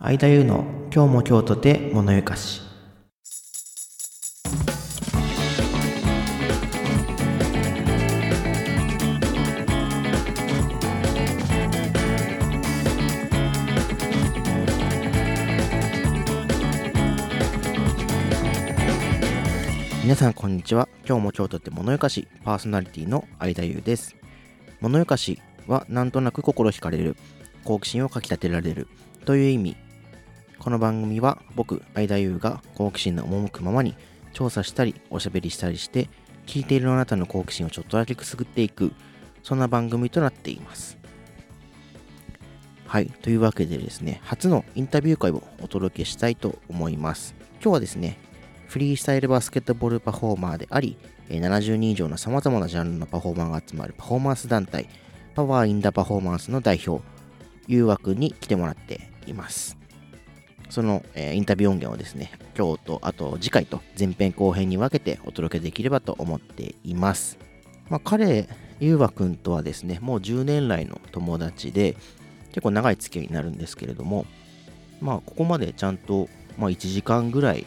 相田優の今日も今日とて物ゆかし。皆さんこんにちは。今日も今日とて物ゆかしパーソナリティの相田優です。物ゆかしはなんとなく心惹かれる好奇心をかきたてられるという意味。この番組は僕相田優が好奇心の赴くままに調査したりおしゃべりしたりして聞いているあなたの好奇心をちょっとだけくすぐっていくそんな番組となっています。はいというわけでですね初のインタビュー会をお届けしたいと思います。今日はですねフリースタイルバスケットボールパフォーマーであり70人以上の様々なジャンルのパフォーマーが集まるパフォーマンス団体パワーインダーパフォーマンスの代表誘惑に来てもらっています。その、えー、インタビュー音源をですね今日とあと次回と前編後編に分けてお届けできればと思っています。まあ、彼ゆうわくんとはですねもう10年来の友達で結構長い付き合いになるんですけれどもまあここまでちゃんと、まあ、1時間ぐらい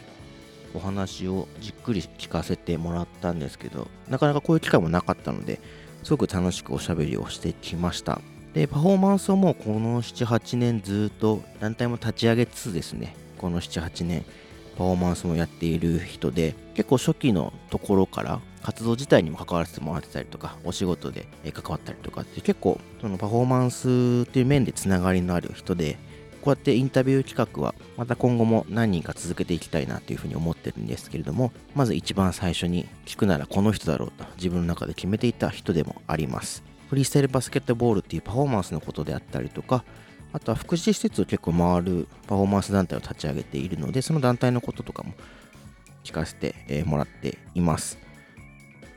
お話をじっくり聞かせてもらったんですけどなかなかこういう機会もなかったのですごく楽しくおしゃべりをしてきました。でパフォーマンスをもうこの78年ずっと団体も立ち上げつつですね。この78年パフォーマンスもやっている人で結構初期のところから活動自体にも関わらせてもらってたりとかお仕事で関わったりとかって結構そのパフォーマンスっていう面でつながりのある人でこうやってインタビュー企画はまた今後も何人か続けていきたいなというふうに思ってるんですけれどもまず一番最初に聞くならこの人だろうと自分の中で決めていた人でもあります。フリースタイルバスケットボールっていうパフォーマンスのことであったりとかあとは福祉施設を結構回るパフォーマンス団体を立ち上げているのでその団体のこととかも聞かせてもらっています。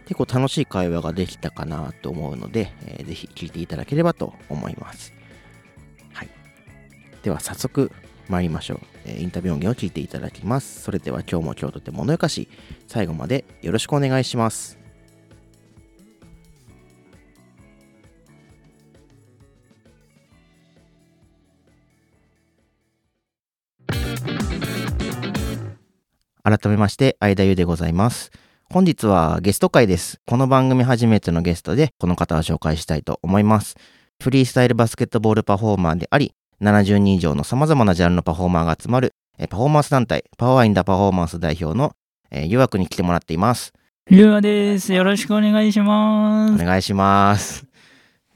結構楽しい会話ができたかなと思うので、えー、ぜひ聞いていただければと思います。はい。では早速参りましょう、えインタビュー音源を聞いていただきます。それでは今日も今日とてものよかし最後までよろしくお願いします。改めまして、相田優でございます。本日はゲスト会です。この番組初めてのゲストで、この方を紹介したいと思います。フリースタイルバスケットボールパフォーマーであり、70人以上の様々なジャンルのパフォーマーが集まる、パフォーマンス団体、パワーインダパフォーマンス代表の、えー、ゆわくに来てもらっています。ゆわです。よろしくお願いします。お願いします。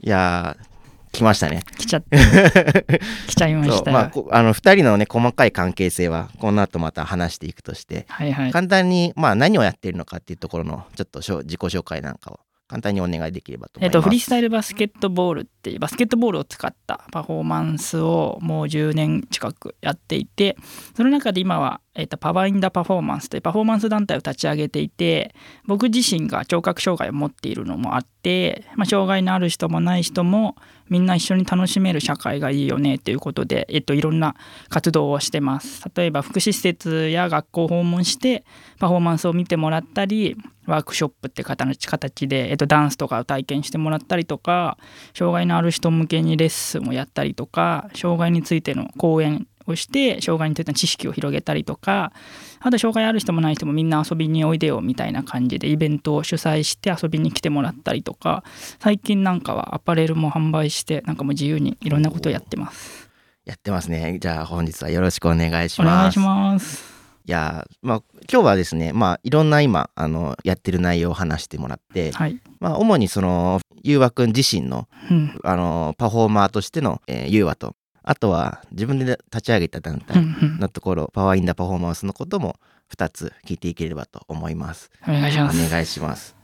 いやー、来ましたね。来ちゃった。来ちゃいました。まあ、あの、二人のね、細かい関係性は、この後また話していくとして、はいはい、簡単に、まあ、何をやっているのかっていうところの、ちょっと自己紹介なんかを簡単にお願いできればと思います。えっと、フリースタイルバスケットボールってバスケットボールを使ったパフォーマンスをもう10年近くやっていてその中で今は、えっと、パワーインダパフォーマンスというパフォーマンス団体を立ち上げていて僕自身が聴覚障害を持っているのもあって、まあ、障害のある人もない人もみんな一緒に楽しめる社会がいいよねということで、えっと、いろんな活動をしてます。例えば福祉施設や学校を訪問してパフォーマンスを見てもらったりワークショップって形で、えっと、ダンスとかを体験してもらったりとか障害のある人向けにレッスンをやったりとか障害についての講演をして障害についての知識を広げたりとかあと障害ある人もない人もみんな遊びにおいでよみたいな感じでイベントを主催して遊びに来てもらったりとか最近なんかはアパレルも販売してなんかもう自由にいろんなことをやってます。やってますね。じゃあ本日はよろしくお願いします。お願いします。いやまあ今日はですねまあいろんな今あのやってる内容を話してもらって、はい、まあ主にそのゆうわくん自身の、うん、あのパフォーマーとしての、えー、ゆうわとあとは自分で立ち上げた団体のところ、うんうん、パワーインダパフォーマンスのことも2つ聞いていければと思います。お願いします。お願いします。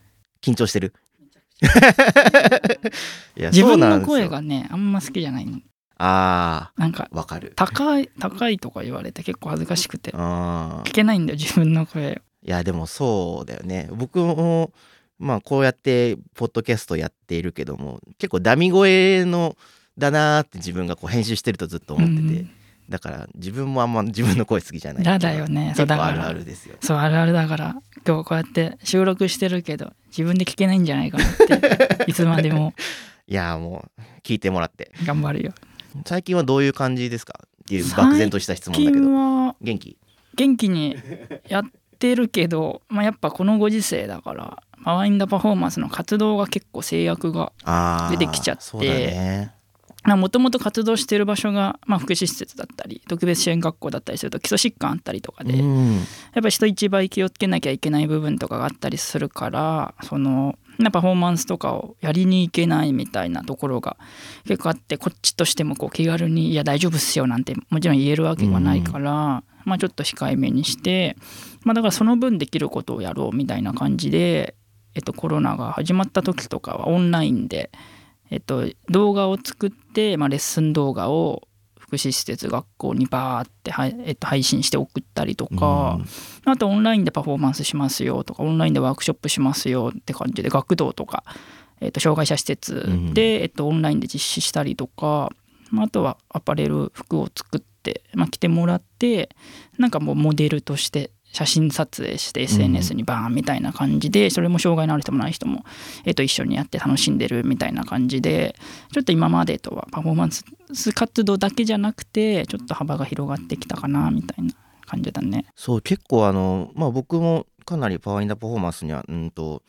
緊張してる？いや自分の声がねあんま好きじゃないの。あなんかわかる。高い高いとか言われて結構恥ずかしくて。聞けないんだよ自分の声。いやでもそうだよね。僕もまあこうやってポッドキャストやっているけども結構ダミ声のだなって自分がこう編集してるとずっと思ってて、うん、だから自分もあんま自分の声好きじゃないだだよね。そうだから。あるあるですよ。そうあるあるだから。今日こうやって収録してるけど自分で聞けないんじゃないかなっていつまでも。いやもう聞いてもらって。頑張るよ最近はどういう感じですか？っていう漠然とした質問だけど。は元気？元気にやってるけど、まあ、やっぱこのご時世だからパワーインダパフォーマンスの活動が結構制約が出てきちゃって。もともと活動してる場所が、まあ、福祉施設だったり特別支援学校だったりすると基礎疾患あったりとかで、やうん。っぱ人一倍気をつけなきゃいけない部分とかがあったりするからそのなパフォーマンスとかをやりに行けないみたいなところが結構あってこっちとしてもこう気軽に「いや大丈夫っすよ」なんてもちろん言えるわけがないから、まあ、ちょっと控えめにして、まあ、だからその分できることをやろうみたいな感じで、えっと、コロナが始まった時とかはオンラインで、えっと、動画を作って、まあ、レッスン動画を福祉施設学校にバーっては、えっと、配信して送ったりとか、あとオンラインでパフォーマンスしますよとかオンラインでワークショップしますよって感じで学童とか、えっと、障害者施設で、えっと、オンラインで実施したりとか、まああとはアパレル服を作って、まあ、着てもらってなんかもうモデルとして写真撮影して SNS にバーンみたいな感じで、それも障害のある人もない人も、えっと、一緒にやって楽しんでるみたいな感じでちょっと今までとはパフォーマンス活動だけじゃなくてちょっと幅が広がってきたかなみたいな感じだね。そう結構あのまあ僕もかなりパワーインダパフォーマンスにはうんと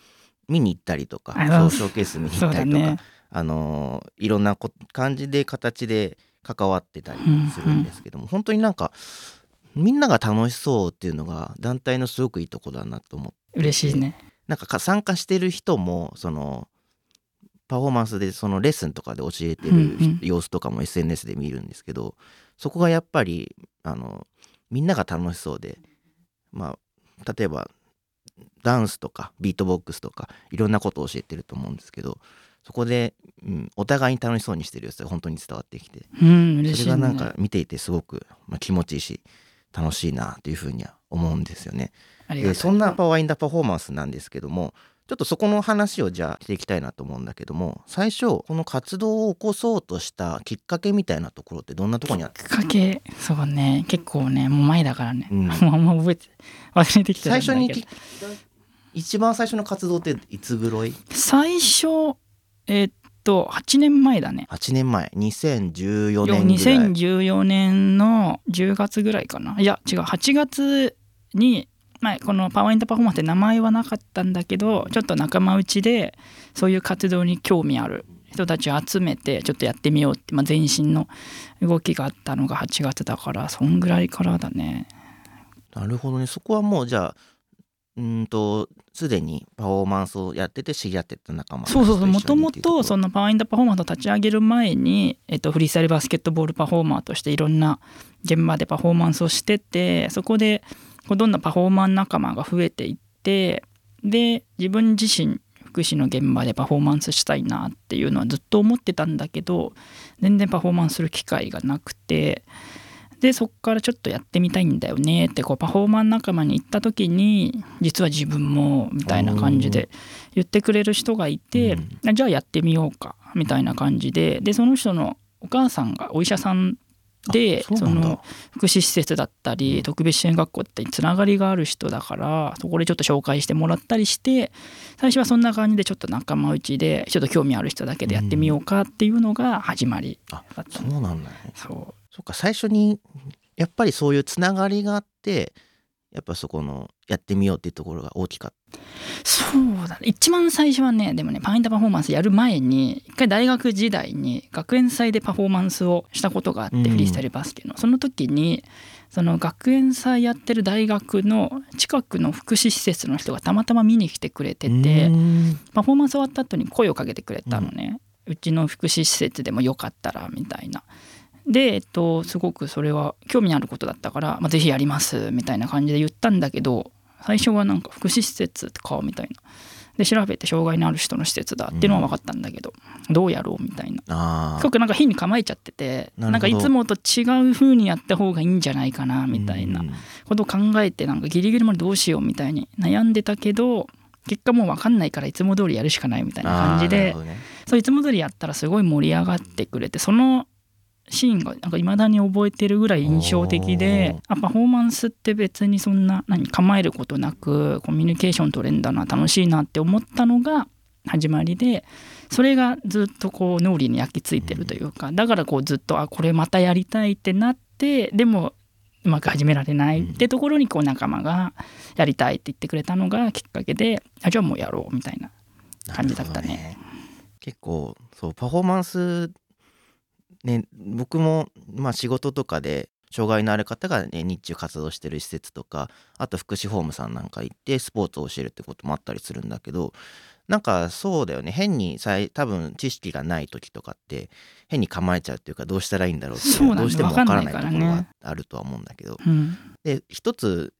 見に行ったりとかあそうショーケース見に行ったりとか、だね。あのいろんなこ感じで形で関わってたりするんですけども、本当になんかみんなが楽しそうっていうのが団体のすごくいいとこだなと思って嬉しいね。なんかか参加してる人もそのパフォーマンスでそのレッスンとかで教えてるうんうん様子とかも SNS で見るんですけどそこがやっぱりあのみんなが楽しそうでまあ例えばダンスとかビートボックスとかいろんなことを教えてると思うんですけどそこで、うん、お互いに楽しそうにしてる様子が本当に伝わってきてうん、ね。それがなんか見ていてすごく、まあ、気持ちいいし楽しいなというふうには思うんですよね。でそんなパワーインダパフォーマンスなんですけどもちょっとそこの話をじゃあしていきたいなと思うんだけども最初この活動を起こそうとしたきっかけみたいなところってどんなところにあったきっかけそうね結構ねもう前だからね、うん。もうあんま覚えて忘れてきてた最初にんだけど。き一番最初の活動っていつぐらい？最初えっと8年前だね ?8 年前。2014よ年ぐらい。2014年の10月ぐらいかな。いや違う。8月に、まあ、このパワーインタパフォーマンスって名前はなかったんだけどちょっと仲間内でそういう活動に興味ある人たちを集めてちょっとやってみようって、まあ、前身の動きがあったのが8月だからそんぐらいからだね。なるほどね。そこはもうじゃあうんとすでにパフォーマンスをやってて知り合ってた仲間そうそうそう。もともとそのパワーインダーパフォーマンスを立ち上げる前に、えっと、フリースタイルバスケットボールパフォーマーとしていろんな現場でパフォーマンスをしててそこでどんどんパフォーマー仲間が増えていってで自分自身福祉の現場でパフォーマンスしたいなっていうのはずっと思ってたんだけど全然パフォーマンスする機会がなくてでそっからちょっとやってみたいんだよねってこうパフォーマー仲間に行った時に実は自分もみたいな感じで言ってくれる人がいて、じゃあやってみようかみたいな感じで。でその人のお母さんがお医者さんであその福祉施設だったり特別支援学校ってつながりがある人だからそこでちょっと紹介してもらったりして最初はそんな感じでちょっと仲間内でちょっと興味ある人だけでやってみようかっていうのが始まりあだった。そうなんだ。ねそうそっか最初にやっぱりそういうつながりがあってやっぱそこのやってみようっていうところが大きかった。そうだね。一番最初はねでもねパインタパフォーマンスやる前に一回大学時代に学園祭でパフォーマンスをしたことがあって、うん。フリースタイルバスケの。その時にその学園祭やってる大学の近くの福祉施設の人がたまたま見に来てくれててうーん。パフォーマンス終わった後に声をかけてくれたのね、うちの福祉施設でもよかったらみたいな。で、えっと、すごくそれは興味のあることだったから、まあ、ぜひやりますみたいな感じで言ったんだけど最初はなんか福祉施設かみたいな。で調べて障害のある人の施設だっていうのは分かったんだけど、どうやろうみたいな。あすごくなんか火に構えちゃっててなんかいつもと違う風にやった方がいいんじゃないかなみたいなうん。ことを考えてなんかギリギリまでどうしようみたいに悩んでたけど結果もう分かんないからいつも通りやるしかないみたいな感じでね。そういつも通りやったらすごい盛り上がってくれてそのシーンがなんか未だに覚えてるぐらい印象的であパフォーマンスって別にそんな何構えることなくコミュニケーション取れんだな楽しいなって思ったのが始まりでそれがずっとこう脳裏に焼き付いてるというかだからこうずっとあこれまたやりたいってなっってでもうまく始められないってところにこう仲間がやりたいって言ってくれたのがきっかけであじゃあもうやろうみたいな感じだったね。結構そうパフォーマンスね僕もまあ仕事とかで障害のある方が、ね、日中活動してる施設とかあと福祉ホームさんなんか行ってスポーツを教えるってこともあったりするんだけどなんかそうだよね。変に多分知識がない時とかって変に構えちゃうっていうかどうしたらいいんだろうってそうどうしてもわからないところがあるとは思うんだけど、うん。で一つ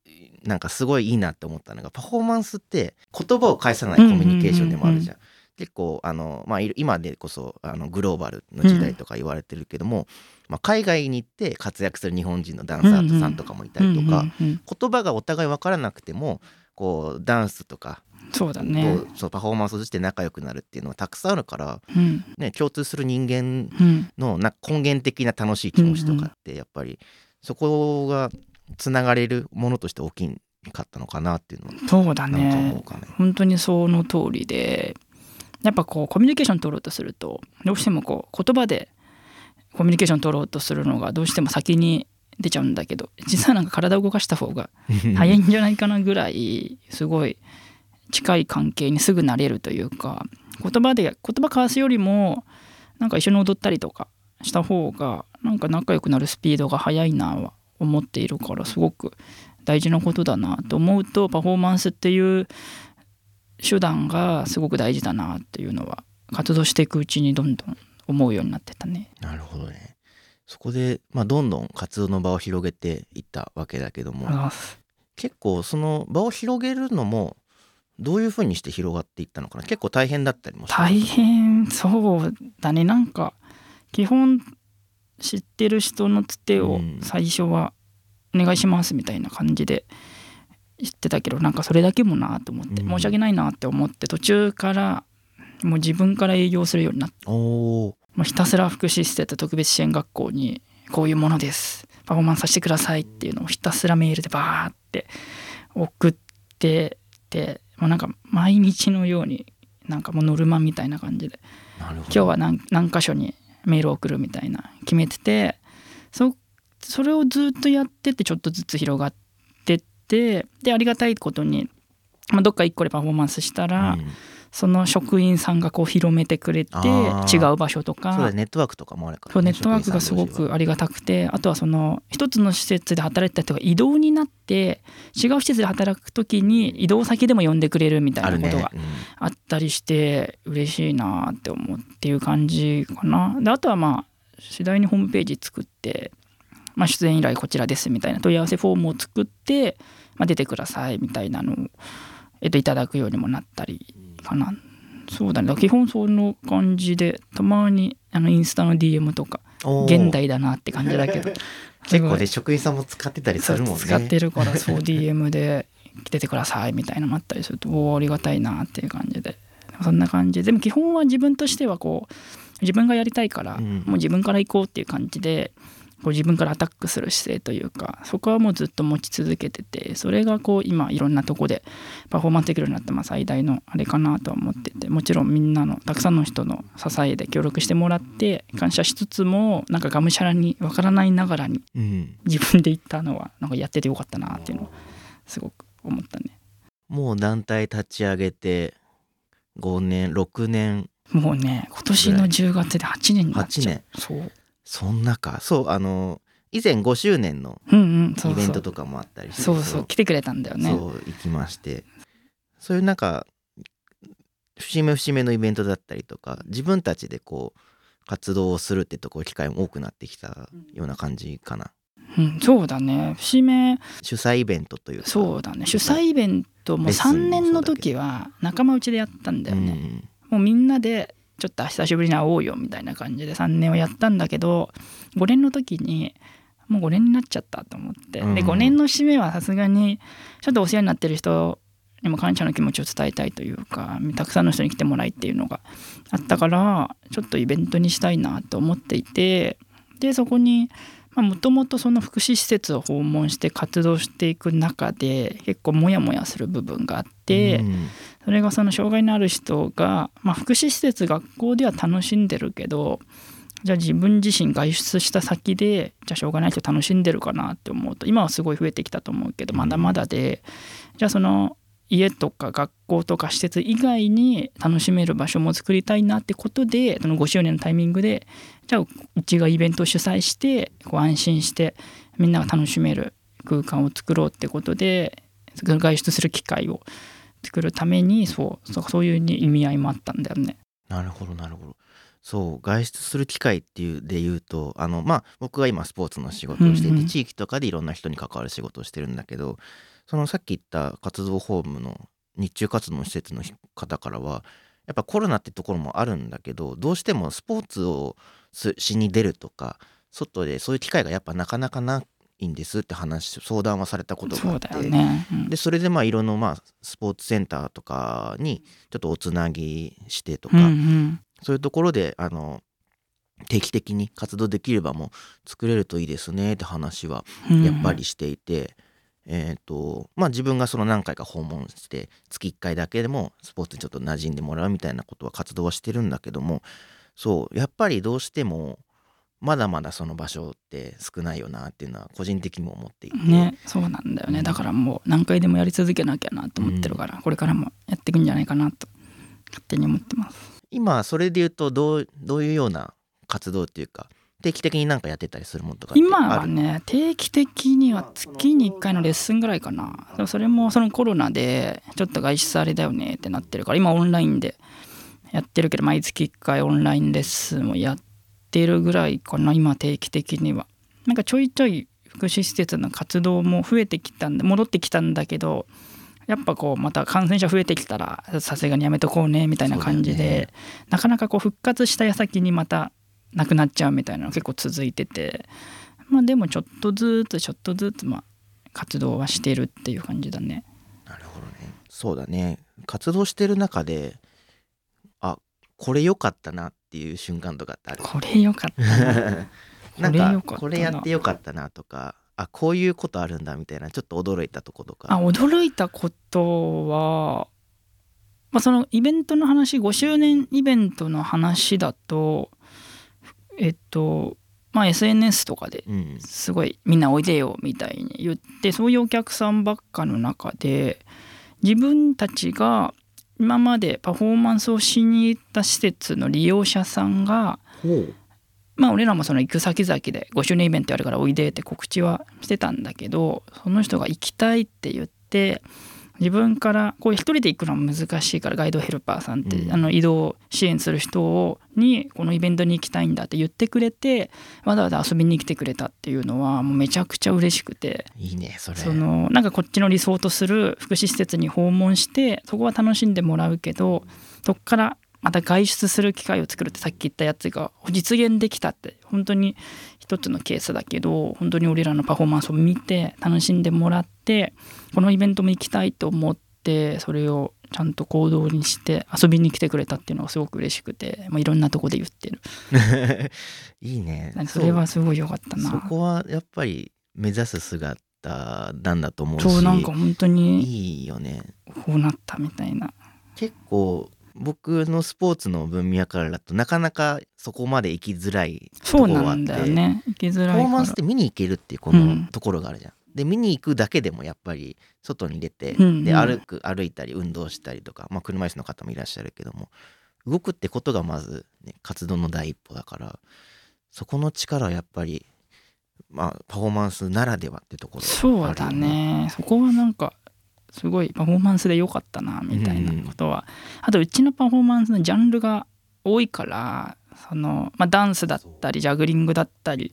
なんかすごいいいなって思ったのがパフォーマンスって言葉を返さないコミュニケーションでもあるじゃん。結構あの、まあ、今でこそあのグローバルの時代とか言われてるけども、まあ、海外に行って活躍する日本人のダンサーさんとかもいたりとか、うんうんうん。言葉がお互い分からなくてもこうダンスとか、そうだね。そうパフォーマンスをして仲良くなるっていうのはたくさんあるから、うん。ね、共通する人間うん。のな根源的な楽しい気持ちとかってやっぱりそこがつながれるものとして大きかったのかなっていうのはそうだね。ね。本当にその通りでやっぱこうコミュニケーション取ろうとするとどうしてもこう言葉でコミュニケーション取ろうとするのがどうしても先に出ちゃうんだけど実はなんか体を動かした方が早いんじゃないかなぐらいすごい近い関係にすぐなれるというか言葉で言葉交わすよりもなんか一緒に踊ったりとかした方がなんか仲良くなるスピードが速いなは思っているからすごく大事なことだなと思うとパフォーマンスっていう手段がすごく大事だなっていうのは活動していくうちにどんどん思うようになってたね。なるほどね。そこで、まあ、どんどん活動の場を広げていったわけだけどもあ結構その場を広げるのもどういうふうにして広がっていったのかな？結構大変だったりも大変そうだね。なんか基本知ってる人のつてをうん。最初は「お願いします」みたいな感じで言ってたけどなんかそれだけもなと思ってうん。申し訳ないなって思って途中からもう自分から営業するようになってもうひたすら福祉施設特別支援学校にこういうものですパフォーマンスさせてくださいっていうのをひたすらメールでバーって送っててもうなんか毎日のようになんかもうノルマみたいな感じで今日は何何箇所にメールを送るみたいな決めててそそれをずっとやってってちょっとずつ広がってってでありがたいことに、まあ、どっか一個でパフォーマンスしたら、うん。その職員さんがこう広めてくれて違う場所とかそうだネットワークとかもあるから、そうネットワークがすごくありがたくてあとはその一つの施設で働いてた人が異動になって違う施設で働く時に移動先でも呼んでくれるみたいなことがあったりして嬉しいなって思うっていう感じかな。であとはまあ次第にホームページ作って、まあ、出演依頼こちらですみたいな問い合わせフォームを作って、まあ、出てくださいみたいなのを、えっと、いただくようにもなったりかな。そうだね。基本その感じでたまにあのインスタの DM とか現代だなって感じだけど。結構すごいね職員さんも使ってたりするもんね。使ってるからそう DM で出てくださいみたいなのもあったりするとおおありがたいなっていう感じで。そんな感じで。でも基本は自分としてはこう自分がやりたいから、うん。もう自分から行こうっていう感じでこう自分からアタックする姿勢というかそこはもうずっと持ち続けててそれがこう今いろんなとこでパフォーマンスできるようになったまあ最大のあれかなとは思っててもちろんみんなのたくさんの人の支えで協力してもらって感謝しつつもなんかがむしゃらにわからないながらにうん、自分で言ったのはなんかやっててよかったなっていうのをすごく思ったね。もう団体立ち上げて5年6年もうね今年の10月で8年になっちゃう。そうそんなか。そうあの以前5周年のイベントとかもあったりして。そうそう来てくれたんだよね。そう行きまして。そういうなんか節目節目のイベントだったりとか自分たちでこう活動をするってとこ機会も多くなってきたような感じかな。うん、そうだね。節目。主催イベントというか。そうだね。主催イベントもレッスンも3年の時は仲間内でやったんだよね、うん。もうみんなでちょっと久しぶりに会おうよみたいな感じで3年をやったんだけど5年の時にもう5年になっちゃったと思って、うんで5年の締めはさすがにちょっとお世話になってる人にも感謝の気持ちを伝えたいというかたくさんの人に来てもらいっていうのがあったからちょっとイベントにしたいなと思っていてでそこにもともとその福祉施設を訪問して活動していく中で結構モヤモヤする部分があって。うんそれがその障害のある人が、まあ、福祉施設学校では楽しんでるけどじゃあ自分自身外出した先でじゃあしょうがない人楽しんでるかなって思うと今はすごい増えてきたと思うけどまだまだでじゃあその家とか学校とか施設以外に楽しめる場所も作りたいなってことでその5周年のタイミングでじゃあうちがイベントを主催してこう安心してみんなが楽しめる空間を作ろうってことで外出する機会を作るためにそうそうそういう意味合いもあったんだよね。なるほどなるほどそう外出する機会っていうで言うとあのまあ僕が今スポーツの仕事をしていて、うんうん地域とかでいろんな人に関わる仕事をしてるんだけどそのさっき言った活動ホームの日中活動の施設の方からはやっぱコロナってところもあるんだけどどうしてもスポーツをすしに出るとか外でそういう機会がやっぱなかなかないんですって話相談はされたことがそうあって。だよね。うん。でそれでまあいろんなまあスポーツセンターとかにちょっとおつなぎしてとか、うんうん。そういうところであの定期的に活動できる場も作れるといいですねって話はうん。やっぱりしていて、えっ、とまあ自分がその何回か訪問して月1回だけでもスポーツにちょっと馴染んでもらうみたいなことは活動はしてるんだけどもそうやっぱりどうしてもまだまだその場所って少ないよなっていうのは個人的にも思っていて、ねそうなんだよね。だからもう何回でもやり続けなきゃなと思ってるから、これからもやっていくんじゃないかなと勝手に思ってます。今それで言うとどうどういうような活動っていうか定期的になんかやってたりするものとか今はね定期的には月に1回のレッスンぐらいかな。でもそれもそのコロナでちょっと外出あれだよねってなってるから今オンラインでやってるけど毎月1回オンラインレッスンをやってるぐらいかな今定期的には。なんかちょいちょい福祉施設の活動も増えてきたんで戻ってきたんだけどやっぱこうまた感染者増えてきたらさすがにやめとこうねみたいな感じで、ね。なかなかこう復活した矢先にまたなくなっちゃうみたいなのが結構続いててまあでもちょっとずつちょっとずつまあ活動はしてるっていう感じだね。なるほどね。そうだね。活動してる中であこれ良かったなっていう瞬間とかってある？これよかったな。なんこれ良かこれやってよかったなとかあこういうことあるんだみたいなちょっと驚いたとことか。あ驚いたことは、まあ、そのイベントの話5周年イベントの話だとえっとまあ SNS とかでうん。すごいみんなおいでよみたいに言ってそういうお客さんばっかの中で自分たちが今までパフォーマンスをしに行った施設の利用者さんがまあ俺らもその行く先々で5周年イベントやるからおいでって告知はしてたんだけどその人が行きたいって言って自分からこう一人で行くのは難しいからガイドヘルパーさんって、うん。あの移動支援する人をにこのイベントに行きたいんだって言ってくれてわざわざ遊びに来てくれたっていうのはもうめちゃくちゃ嬉しくて。いいねそれ。そのなんかこっちの理想とする福祉施設に訪問してそこは楽しんでもらうけどそこからまた外出する機会を作るってさっき言ったやつが実現できたって本当に一つのケースだけど本当に俺らのパフォーマンスを見て楽しんでもらってこのイベントも行きたいと思ってそれをちゃんと行動にして遊びに来てくれたっていうのがすごく嬉しくて、まあ、いろんなとこで言ってる。いいね。それはすごい良かったな。そこはやっぱり目指す姿なんだと思うし。そうなんか本当にいいよね。こうなったみたいな。結構僕のスポーツの分野からだとなかなかそこまで行きづらいところがあってなんだよね行きづらいパフォーマンスって見に行けるっていうこうんのところがあるじゃん。で見に行くだけでもやっぱり外に出て、うん。うんで歩く歩いたり運動したりとか、まあ、車椅子の方もいらっしゃるけども動くってことがまず、ね、活動の第一歩だからそこの力はやっぱり、まあ、パフォーマンスならではってところがそうだね。そこはなんかすごいパフォーマンスで良かったなみたいなことは、あとうちのパフォーマンスのジャンルが多いからその、まあ、ダンスだったりジャグリングだったり、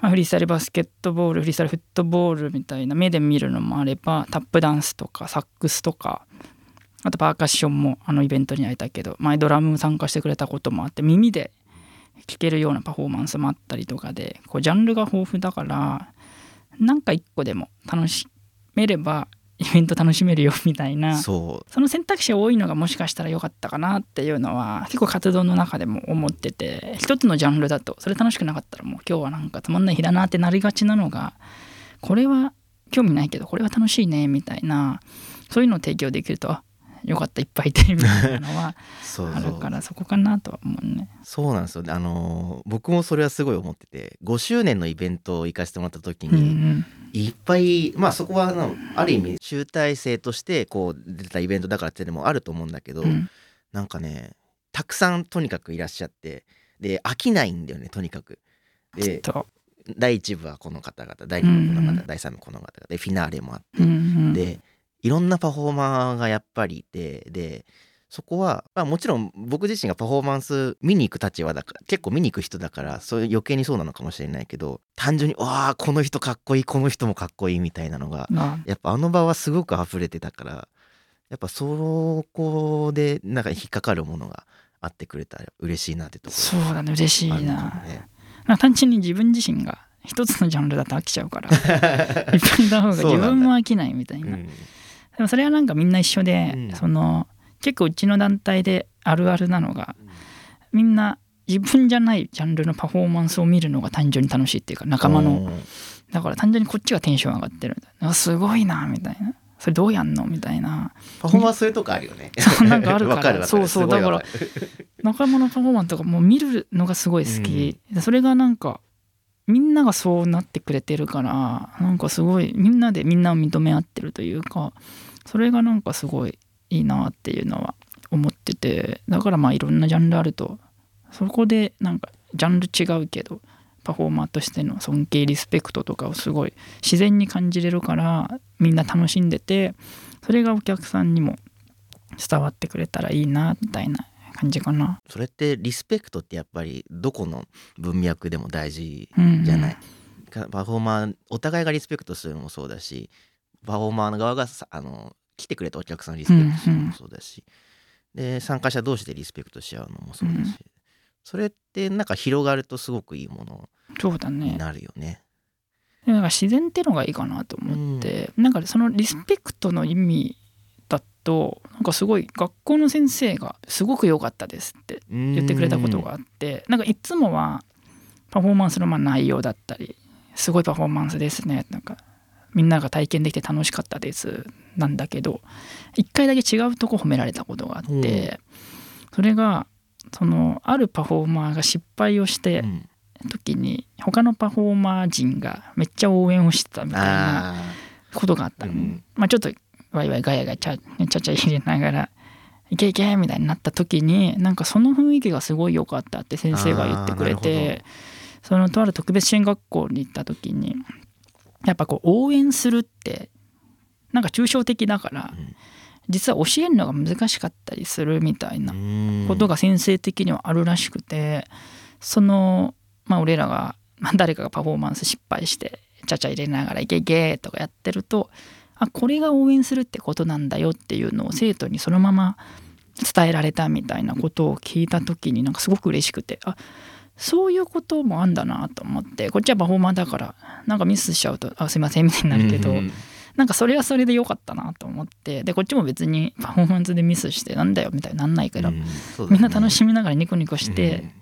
まあ、フリースタイルバスケットボールフリースタイルフットボールみたいな目で見るのもあればタップダンスとかサックスとかあとパーカッションもあのイベントに会いたけど前ドラム参加してくれたこともあって耳で聴けるようなパフォーマンスもあったりとかでこうジャンルが豊富だからなんか一個でも楽しめればイベント楽しめるよみたいな。そその選択肢が多いのがもしかしたら良かったかなっていうのは結構活動の中でも思ってて一つのジャンルだとそれ楽しくなかったらもう今日はなんかつまんない日だなってなりがちなのがこれは興味ないけどこれは楽しいねみたいなそういうのを提供できるとあよかったいっぱいいてみたいなのは そうあるからそこかなとは思うね。そうなんですよ。あのー僕もそれはすごい思ってて5周年のイベントを行かせてもらった時うんうに、ん。いっぱいまあそこはあのある意味集大成としてこう出たイベントだからっていうのもあると思うんだけど、うん。なんかねたくさんとにかくいらっしゃってで飽きないんだよねとにかく。でそ第1部はこの方々第2部この方、うんうん第3部この方々でフィナーレもあってう、うんうん、でいろんなパフォーマーがやっぱりいてでそこは、まあ、もちろん僕自身がパフォーマンス見に行く立場だから結構見に行く人だからそういう余計にそうなのかもしれないけど単純に「わあこの人かっこいいこの人もかっこいい」みたいなのがまあ。やっぱあの場はすごく溢れてたからやっぱそこでなんか引っかかるものがあってくれたら嬉しいなってとこそうだね嬉しいな。な単純に自分自身が一つのジャンルだと飽きちゃうから いっぱいいた方が自分も飽きないみたいな、うんでもそれはなんかみんな一緒で、うん。その結構うちの団体であるあるなのがみんな自分じゃないジャンルのパフォーマンスを見るのが単純に楽しいっていうか仲間の。うん。だから単純にこっちがテンション上がってる。すごいなみたいな。それどうやんの？みたいな。パフォーマンスそういうとこあるよね。そうなんかあるから。そうそうだから仲間のパフォーマンスとかもう見るのがすごい好き、でそれがなんかみんながそうなってくれてるからなんかすごいみんなでみんなを認め合ってるというかそれがなんかすごいいいなっていうのは思っててだからまあいろんなジャンルあるとそこでなんかジャンル違うけどパフォーマーとしての尊敬リスペクトとかをすごい自然に感じれるからみんな楽しんでてそれがお客さんにも伝わってくれたらいいなみたいな感じかな。それってリスペクトってやっぱりどこの文脈でも大事うんじゃない、かパフォーマーお互いがリスペクトするのもそうだしパフォーマーの側がさあの来てくれたお客さんをリスペクトするのもそうだし、で参加者同士でリスペクトし合うのもそうだし、うん。それってなんか広がるとすごくいいもの。になるよね。でなんか自然ってのがいいかなと思って、なんかそのリスペクトの意味だとなんかすごい学校の先生がすごく良かったですって言ってくれたことがあってなんかいつもはパフォーマンスのまあ内容だったりすごいパフォーマンスですね。なんかみんなが体験できて楽しかったです。なんだけど一回だけ違うとこ褒められたことがあってそれがそのあるパフォーマーが失敗をしてうん。時に他のパフォーマー陣がめっちゃ応援をしてたみたいなあことがあった。の、うん。まあちょっとワイワイガヤガヤちゃちゃちゃ入れながらいけいけみたいになった時になんかその雰囲気がすごい良かったって先生が言ってくれてそのとある特別支援学校に行った時にやっぱこう応援するってなんか抽象的だからうん。実は教えるのが難しかったりするみたいなーことが先生的にはあるらしくてそのまあ俺らがまあ誰かがパフォーマンス失敗してちゃちゃ入れながら「いけいけ」とかやってるとあこれが応援するってことなんだよっていうのを生徒にそのまま伝えられたみたいなことを聞いた時になんかすごく嬉しくてあそういうこともあんだなと思ってこっちはパフォーマーだからなんかミスしちゃうと「あすいません」みたいになるけど、うんなんかそれはそれで良かったなと思ってでこっちも別にパフォーマンスでミスしてなんだよみたいになんないけど、うんね。みんな楽しみながらニコニコして、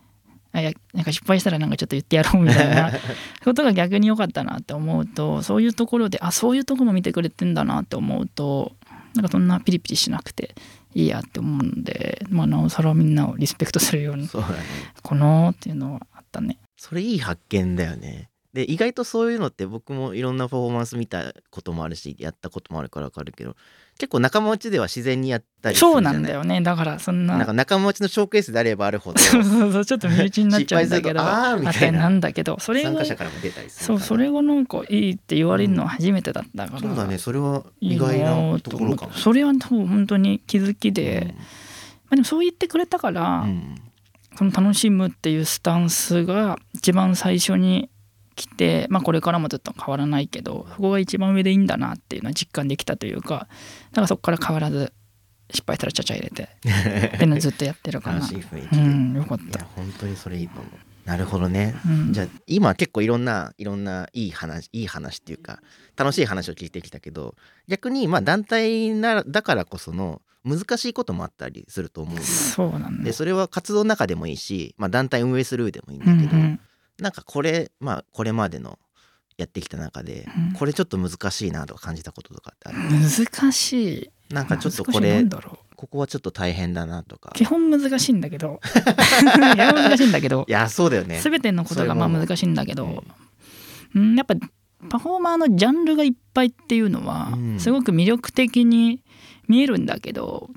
あいやなんか失敗したらなんかちょっと言ってやろうみたいな ことが逆に良かったなって思うとそういうところであそういうとこも見てくれてんだなって思うとなんかそんなピリピリしなくていいやって思うんで、まあ、なおさらみんなをリスペクトするようにそうだねこのっていうのはあったね。それいい発見だよねで意外とそういうのって僕もいろんなパフォーマンス見たこともあるしやったこともあるから分かるけど結構仲間内では自然にやったりするじゃなそうないんだよね。だからそんな。なんか仲間内のショーケースであればあるほど。そうそうそう。ちょっと身内になっちゃうんだけど。あーみたいな。なんだけど。それが参加者からも出たりするそうそれがなんかいいって言われるのは初めてだったから、そうだね。それは意外ななところかも。それはそう本当に気づきで、まあ、でもそう言ってくれたから、うん。その楽しむっていうスタンスが一番最初に来て、まあ、これからもずっと変わらないけどそこが一番上でいいんだなっていうのは実感できたというかだからそこから変わらず失敗したらちゃちゃ入れて っていうのをずっとやってるかな。楽しい雰囲う気。で、んよかった。いや本当にそれいいと思う。なるほどね、うん。じゃあ今結構いろんないろんないい話いい話っていうか楽しい話を聞いてきたけど逆にまあ団体なだからこその難しいこともあったりすると思うそうなんだでそれは活動の中でもいいし、まあ、団体運営する上でもいいんうだけど、んうんなんかこれまあこれまでのやってきた中で、うん。これちょっと難しいなとか感じたこととかってある？難しい。なんかちょっとこれここはちょっと大変だなとか。基本難しいんだけど。基本難しいんだけど。いやそうだよね。全てのことがまあ難しいんだけど。うん、やっぱパフォーマーのジャンルがいっぱいっていうのはうん。すごく魅力的に見えるんだけど、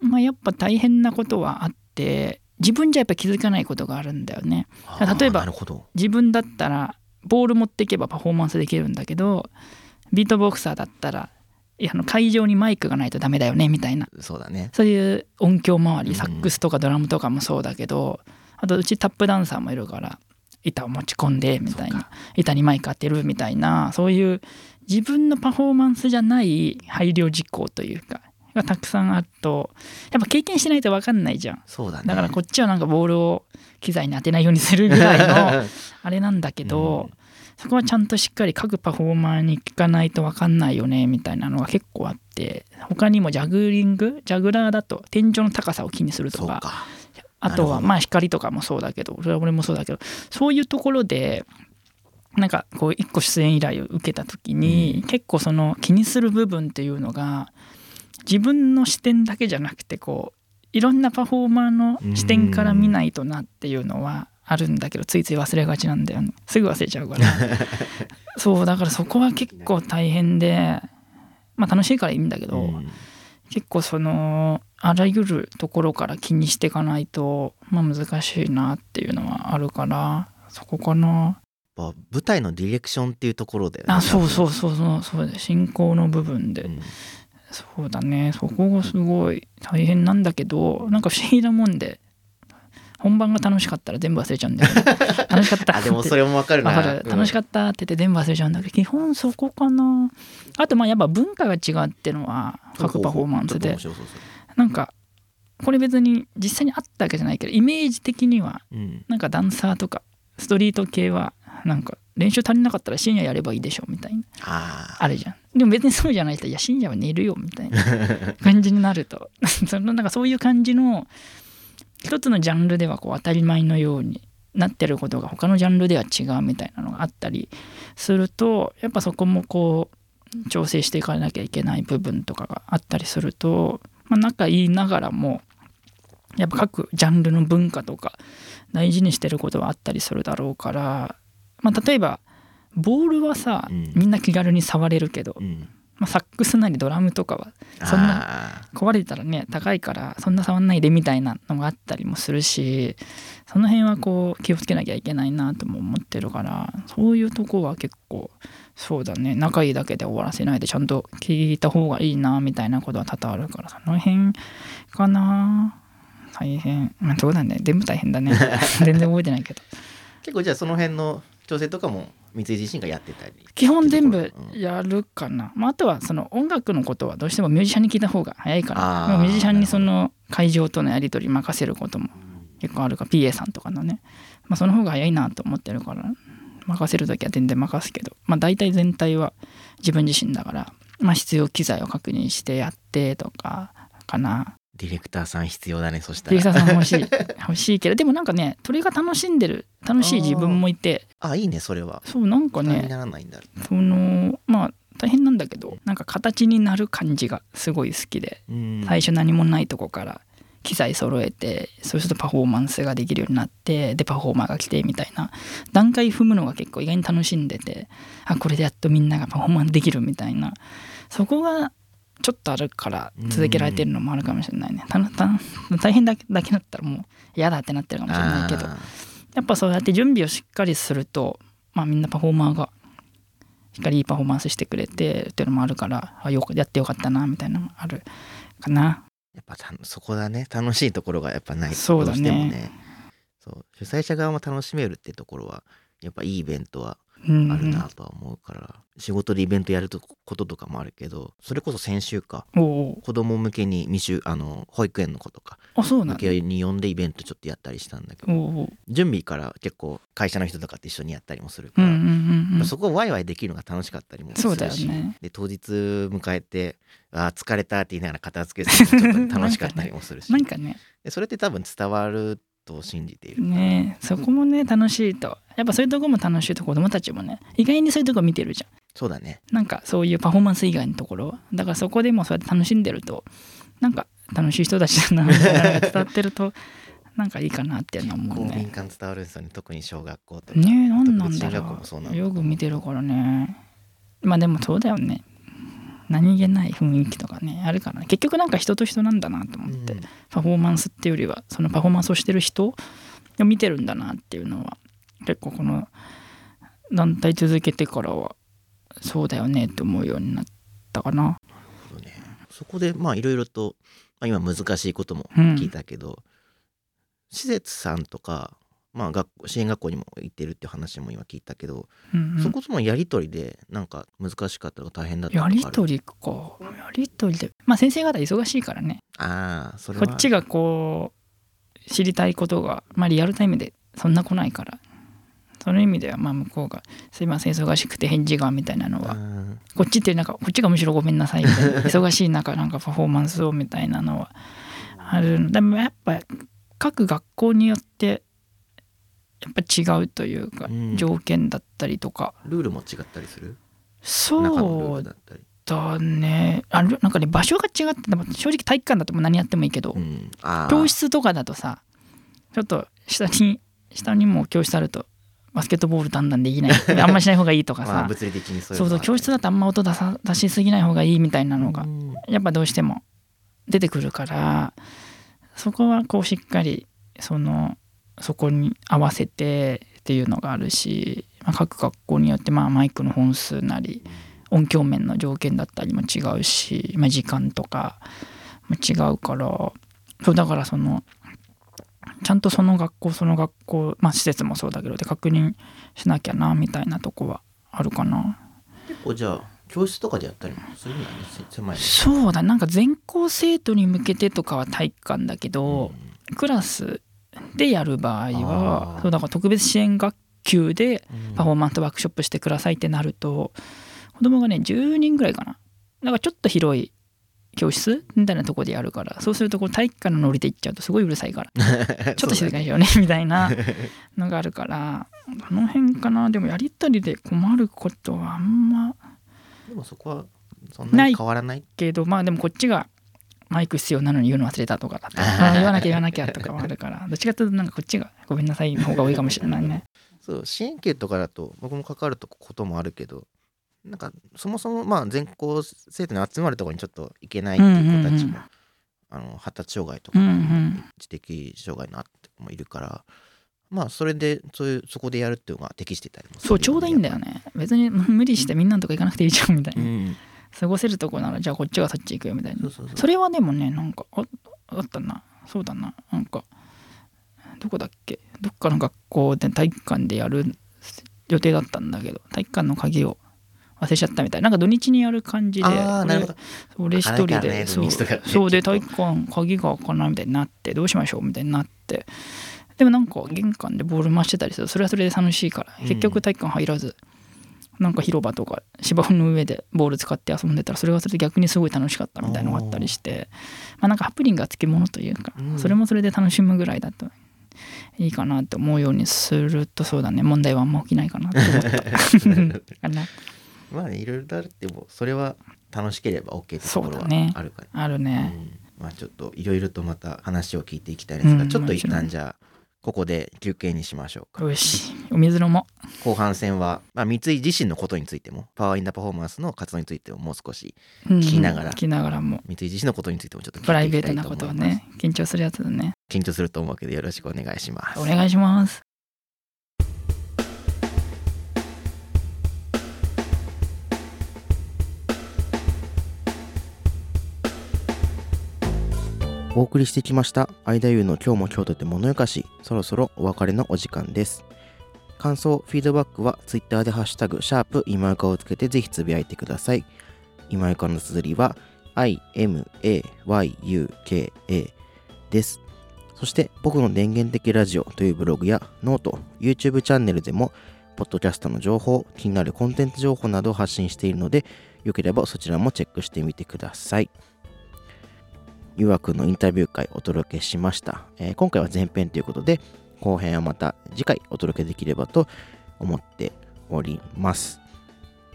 まあ、やっぱ大変なことはあって自分じゃやっぱ気づかないことがあるんだよね。例えば自分だったらボール持っていけばパフォーマンスできるんだけどビートボクサーだったらあの会場にマイクがないとダメだよねみたいな。そうだね。そういう音響周うん。りサックスとかドラムとかもそうだけど、あとうちタップダンサーもいるから板を持ち込んでみたいな。板にマイク当てるみたいな。そういう自分のパフォーマンスじゃない配慮事項というかがたくさんあるとやっぱ経験しないと分かんないじゃん。そうだね。だからこっちはなんかボールを機材に当てないようにするぐらいのあれなんだけど、そこはちゃんとしっかり各パフォーマーに聞かないと分かんないよねみたいなのが結構あって他にもジャグリングジャグラーだと天井の高さを気にするとかあとはまあ光とかもそうだけどそれは俺もそうだけどそういうところでなんかこう一個出演依頼を受けた時に、結構その気にする部分っていうのが自分の視点だけじゃなくてこういろんなパフォーマーの視点から見ないとなっていうのはあるんだけどついつい忘れがちなんだよね。すぐ忘れちゃうから。そうだからそこは結構大変でまあ楽しいからいいんだけど、うん。結構そのあらゆるところから気にしていかないと、まあ、難しいなっていうのはあるからそこかな。舞台のディレクションっていうところで、あそうそうそうそうそうだ進行の部分で、うんそうだね。そこがすごい大変なんだけどなんか不思議なもんで本番が楽しかったら全部忘れちゃうんだよね。楽しかった。あでもそれもわかるな。わかる。楽しかかったって言って全部忘れちゃうんだけど基本そこかな。あとまあやっぱ文化が違うっていうのは各パフォーマンスで。なんかこれ別に実際にあったわけじゃないけどイメージ的にはなんかダンサーとかストリート系はなんか練習足りなかったら深夜やればいいでしょみたいなあああるじゃんでも別にそうじゃない人いや深夜は寝るよみたいな。感じになると。そのなんかそういう感じの一つのジャンルではこう当たり前のようになってることが他のジャンルでは違うみたいなのがあったりするとやっぱそこもこう調整していかなきゃいけない部分とかがあったりすると、まあ、仲いいながらもやっぱ各ジャンルの文化とか大事にしてることはあったりするだろうから、まあ、例えばボールはさ、うん。みんな気軽に触れるけど、うん。まあ、サックスなりドラムとかはそんなあ壊れたらね高いからそんな触んないでみたいなのがあったりもするしその辺はこう気をつけなきゃいけないなとも思ってるからそういうとこは結構そうだね。仲いいだけで終わらせないでちゃんと聞いた方がいいなみたいなことは多々あるからその辺かな。大変。まあそうだね。全部大変だね。全然覚えてないけど。ー結構じゃあその辺の調整とかも三井自身がやってたり基本全部やるかな、まあ、あとはその音楽のことはどうしてもミュージシャンに聞いた方が早いからミュージシャンにその会場とのやり取り任せることも結構あるから PA さんとかのね、まあ、その方が早いなと思ってるから任せる時は全然任すけど、まあ、大体全体は自分自身だから、まあ、必要機材を確認してやってとかかなディレクターさん必要だねそしたディレクタらーさん欲しい。欲しいけどでもなんかねそれが楽しんでる楽しい自分もいて。あいいねそれは。そうなんかねならないんだ。そのまあ大変なんだけどなんか形になる感じがすごい好きで。うん。最初何もないとこから機材揃えてそうするとパフォーマンスができるようになってでパフォーマーが来てみたいな段階踏むのが結構意外に楽しんでてあこれでやっとみんながパフォーマンスできるみたいな。そこがちょっとあるから続けられてるのもあるかもしれないね。たた大変だけだけだったらもう嫌だってなってるかもしれないけど。あやっぱそうやって準備をしっかりすると、まあ、みんなパフォーマーがしっかりいいパフォーマンスしてくれてっていうのもあるからあよくやってよかったなみたいなのもあるかな。ーやっぱたそこだね楽しいところがやっぱないとそうだね。ね。そう。主催者側も楽しめるってところはやっぱいいイベントはうんあるなとは思うから、仕事でイベントやるとこととかもあるけどそれこそ先週か子供向けに未就あの保育園の子とかあそうなんだ。向けに呼んでイベントちょっとやったりしたんだけど準備から結構会社の人とかと一緒にやったりもするから。そこをワイワイできるのが楽しかったりもするしね。で当日迎えてあー疲れたって言いながら片付けするのもちょっと楽しかったりもするし なんかねでそれって多分伝わると信じている。ねそこもね楽しいと。やっぱそういうとこも楽しいと子供たちもね意外にそういうとこ見てるじゃん。そうだね。なんかそういうパフォーマンス以外のところだからそこでもそうやって楽しんでるとなんか楽しい人たちだなみたいなのが伝わってると なんかいいかなっていうのは思うね。間伝わるんですよね特に小学校とか。ねえ何なんだろう。よく見てるからね。まあでもそうだよね何気ない雰囲気とかねあるからね結局なんか人と人なんだなと思って、うん。パフォーマンスっていうよりはそのパフォーマンスをしてる人を見てるんだなっていうのは結構この団体続けてからはそうだよねって思うようになったかな。そうね。そこでまあいろいろと、まあ、今難しいこともうん。聞いたけど、施設さんとか、まあ、学校支援学校にも行ってるっていう話も今聞いたけど、うんうん。そことのやり取りでなんか難しかったとか大変だったとやかある？り取りか。やり取りで。まあ先生方忙しいからね。ああそれはこっちがこう知りたいことがまあリアルタイムでそんな来ないから。その意味ではまあ向こうが「すいません忙しくて返事が」みたいなのはこっちってなんかこっちがむしろごめんなさいみたいな忙しい中なんかパフォーマンスをみたいなのはある。でもやっぱ各学校によってやっぱ違うというかうん。条件だったりとか、ルールも違ったりする？そうだね。あるなんかね場所が違って正直体育館だともう何やってもいいけど、うん、教室とかだとさちょっと下に下にも教室あるとバスケットボールだんだんできない。あんましない方がいいとかさ、まあ、物理的にそうそうそう教室だとあんま音出さ出しすぎない方がいいみたいなのがうん。やっぱどうしても出てくるからそこはこうしっかりそのそこに合わせてっていうのがあるし、まあ、各学校によってまあマイクの本数なり音響面の条件だったりも違うし、まあ、時間とかも違うからそうだからそのちゃんとその学校その学校まあ施設もそうだけどで確認しなきゃなみたいなとこはあるかな。結構じゃあ教室とかでやったりもするんだねせ狭いねそうだなんか全校生徒に向けてとかは体育館だけど、クラスでやる場合はそうだから特別支援学級でうん。パフォーマンスワークショップしてくださいってなると子供がね10人ぐらいかな。だからちょっと広い教室みたいなとこでやるからそうするとこう体育館のノリで行っちゃうとすごいうるさいから。ちょっと静かにしようねみたいな のがあるからこの辺かな。でもやりたりで困ることはあんまでもそこはそんなに変わらないけどまあでもこっちがマイク必要なのに言うの忘れたとかだ あ言わなきゃ言わなきゃとかはあるから。どっちかというとなんかこっちがごめんなさいの方が多いかもしれないね。そう支援級とかだと僕も関わるとこともあるけどなんかそもそもまあ全校生徒に集まるところにちょっと行けないっていう子たちも、あの発達障害とか、うんうん。知的障害のあって子もいるからまあそれでそういうそこでやるっていうのが適してたりもそうちょうどいいんだよね。別に無理してみんなのとこ行かなくていいじゃんみたいな、うん過ごせるとこならじゃあこっちがそっち行くよみたいな。それはでもねなんかああったな。そうだな。なんかどこだっけ？どっかの学校で体育館でやる予定だったんだけど体育館の鍵を忘れちゃったみたいな。なんか土日にやる感じで俺一人開かないからねでそうねそうで 体育館鍵が開かないみたいになってどうしましょうみたいになって。でもなんか玄関でボール回してたりする。とそれはそれで楽しいから。うん。結局体育館入らず、なんか広場とか芝生の上でボール使って遊んでたらそれはそれで逆にすごい楽しかったみたいなのがあったりしてまあなんかハプニングがつきものというか、うん。それもそれで楽しむぐらいだといいかなって思うようにするとそうだね。問題はあんま起きないかなって思った。か なまあねいろいろあるってもそれは楽しければ OK ってところはあるからあるね、うん。まあちょっといろいろとまた話を聞いていきたいんですが、うん。ちょっと一旦じゃあここで休憩にしましょうか。よしお水飲も後半戦は、まあ、三井自身のことについてもパワーインダーパフォーマンスの活動についてももう少しう、うん聞きながら聞きながらも。三井自身のことについてもちょっと聞いてプライベートなことをと思いますね緊張するやつだね。緊張すると思うけどよろしくお願いします。お願いしますお送りしてきました。間優の今日も京都で物よかし。そろそろお別れのお時間です。感想フィードバックは Twitter でハッシュタグシャープ今ゆかをつけてぜひつぶやいてください。今ゆかの綴りは IMAYUKA です。そして僕の電源的ラジオというブログやノート YouTube チャンネルでもポッドキャストの情報気になるコンテンツ情報などを発信しているのでよければそちらもチェックしてみてください。ゆわくんのインタビュー会お届けしました、えー今回は前編ということで後編はまた次回お届けできればと思っております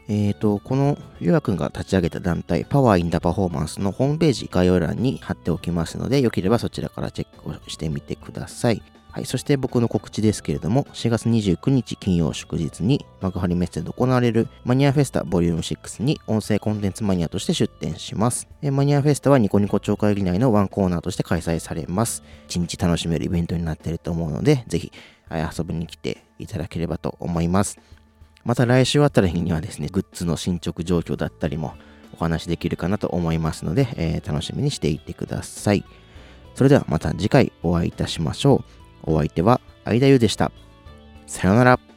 えーと、このゆうやくんが立ち上げた団体、パワーインダパフォーマンスのホームページ概要欄に貼っておきますので、よければそちらからチェックをしてみてください。はい、そして僕の告知ですけれども、4月29日金曜祝日に幕張メッセで行われるマニアフェスタボリューム6に音声コンテンツマニアとして出展します。マニアフェスタはニコニコ超会議内のワンコーナーとして開催されます。一日楽しめるイベントになっていると思うので、ぜひ遊びに来ていただければと思います。また来週あたりにはですね、グッズの進捗状況だったりもお話できるかなと思いますので、えー、楽しみにしていてください。それではまた次回お会いいたしましょう。お相手は相田優でした。さようなら。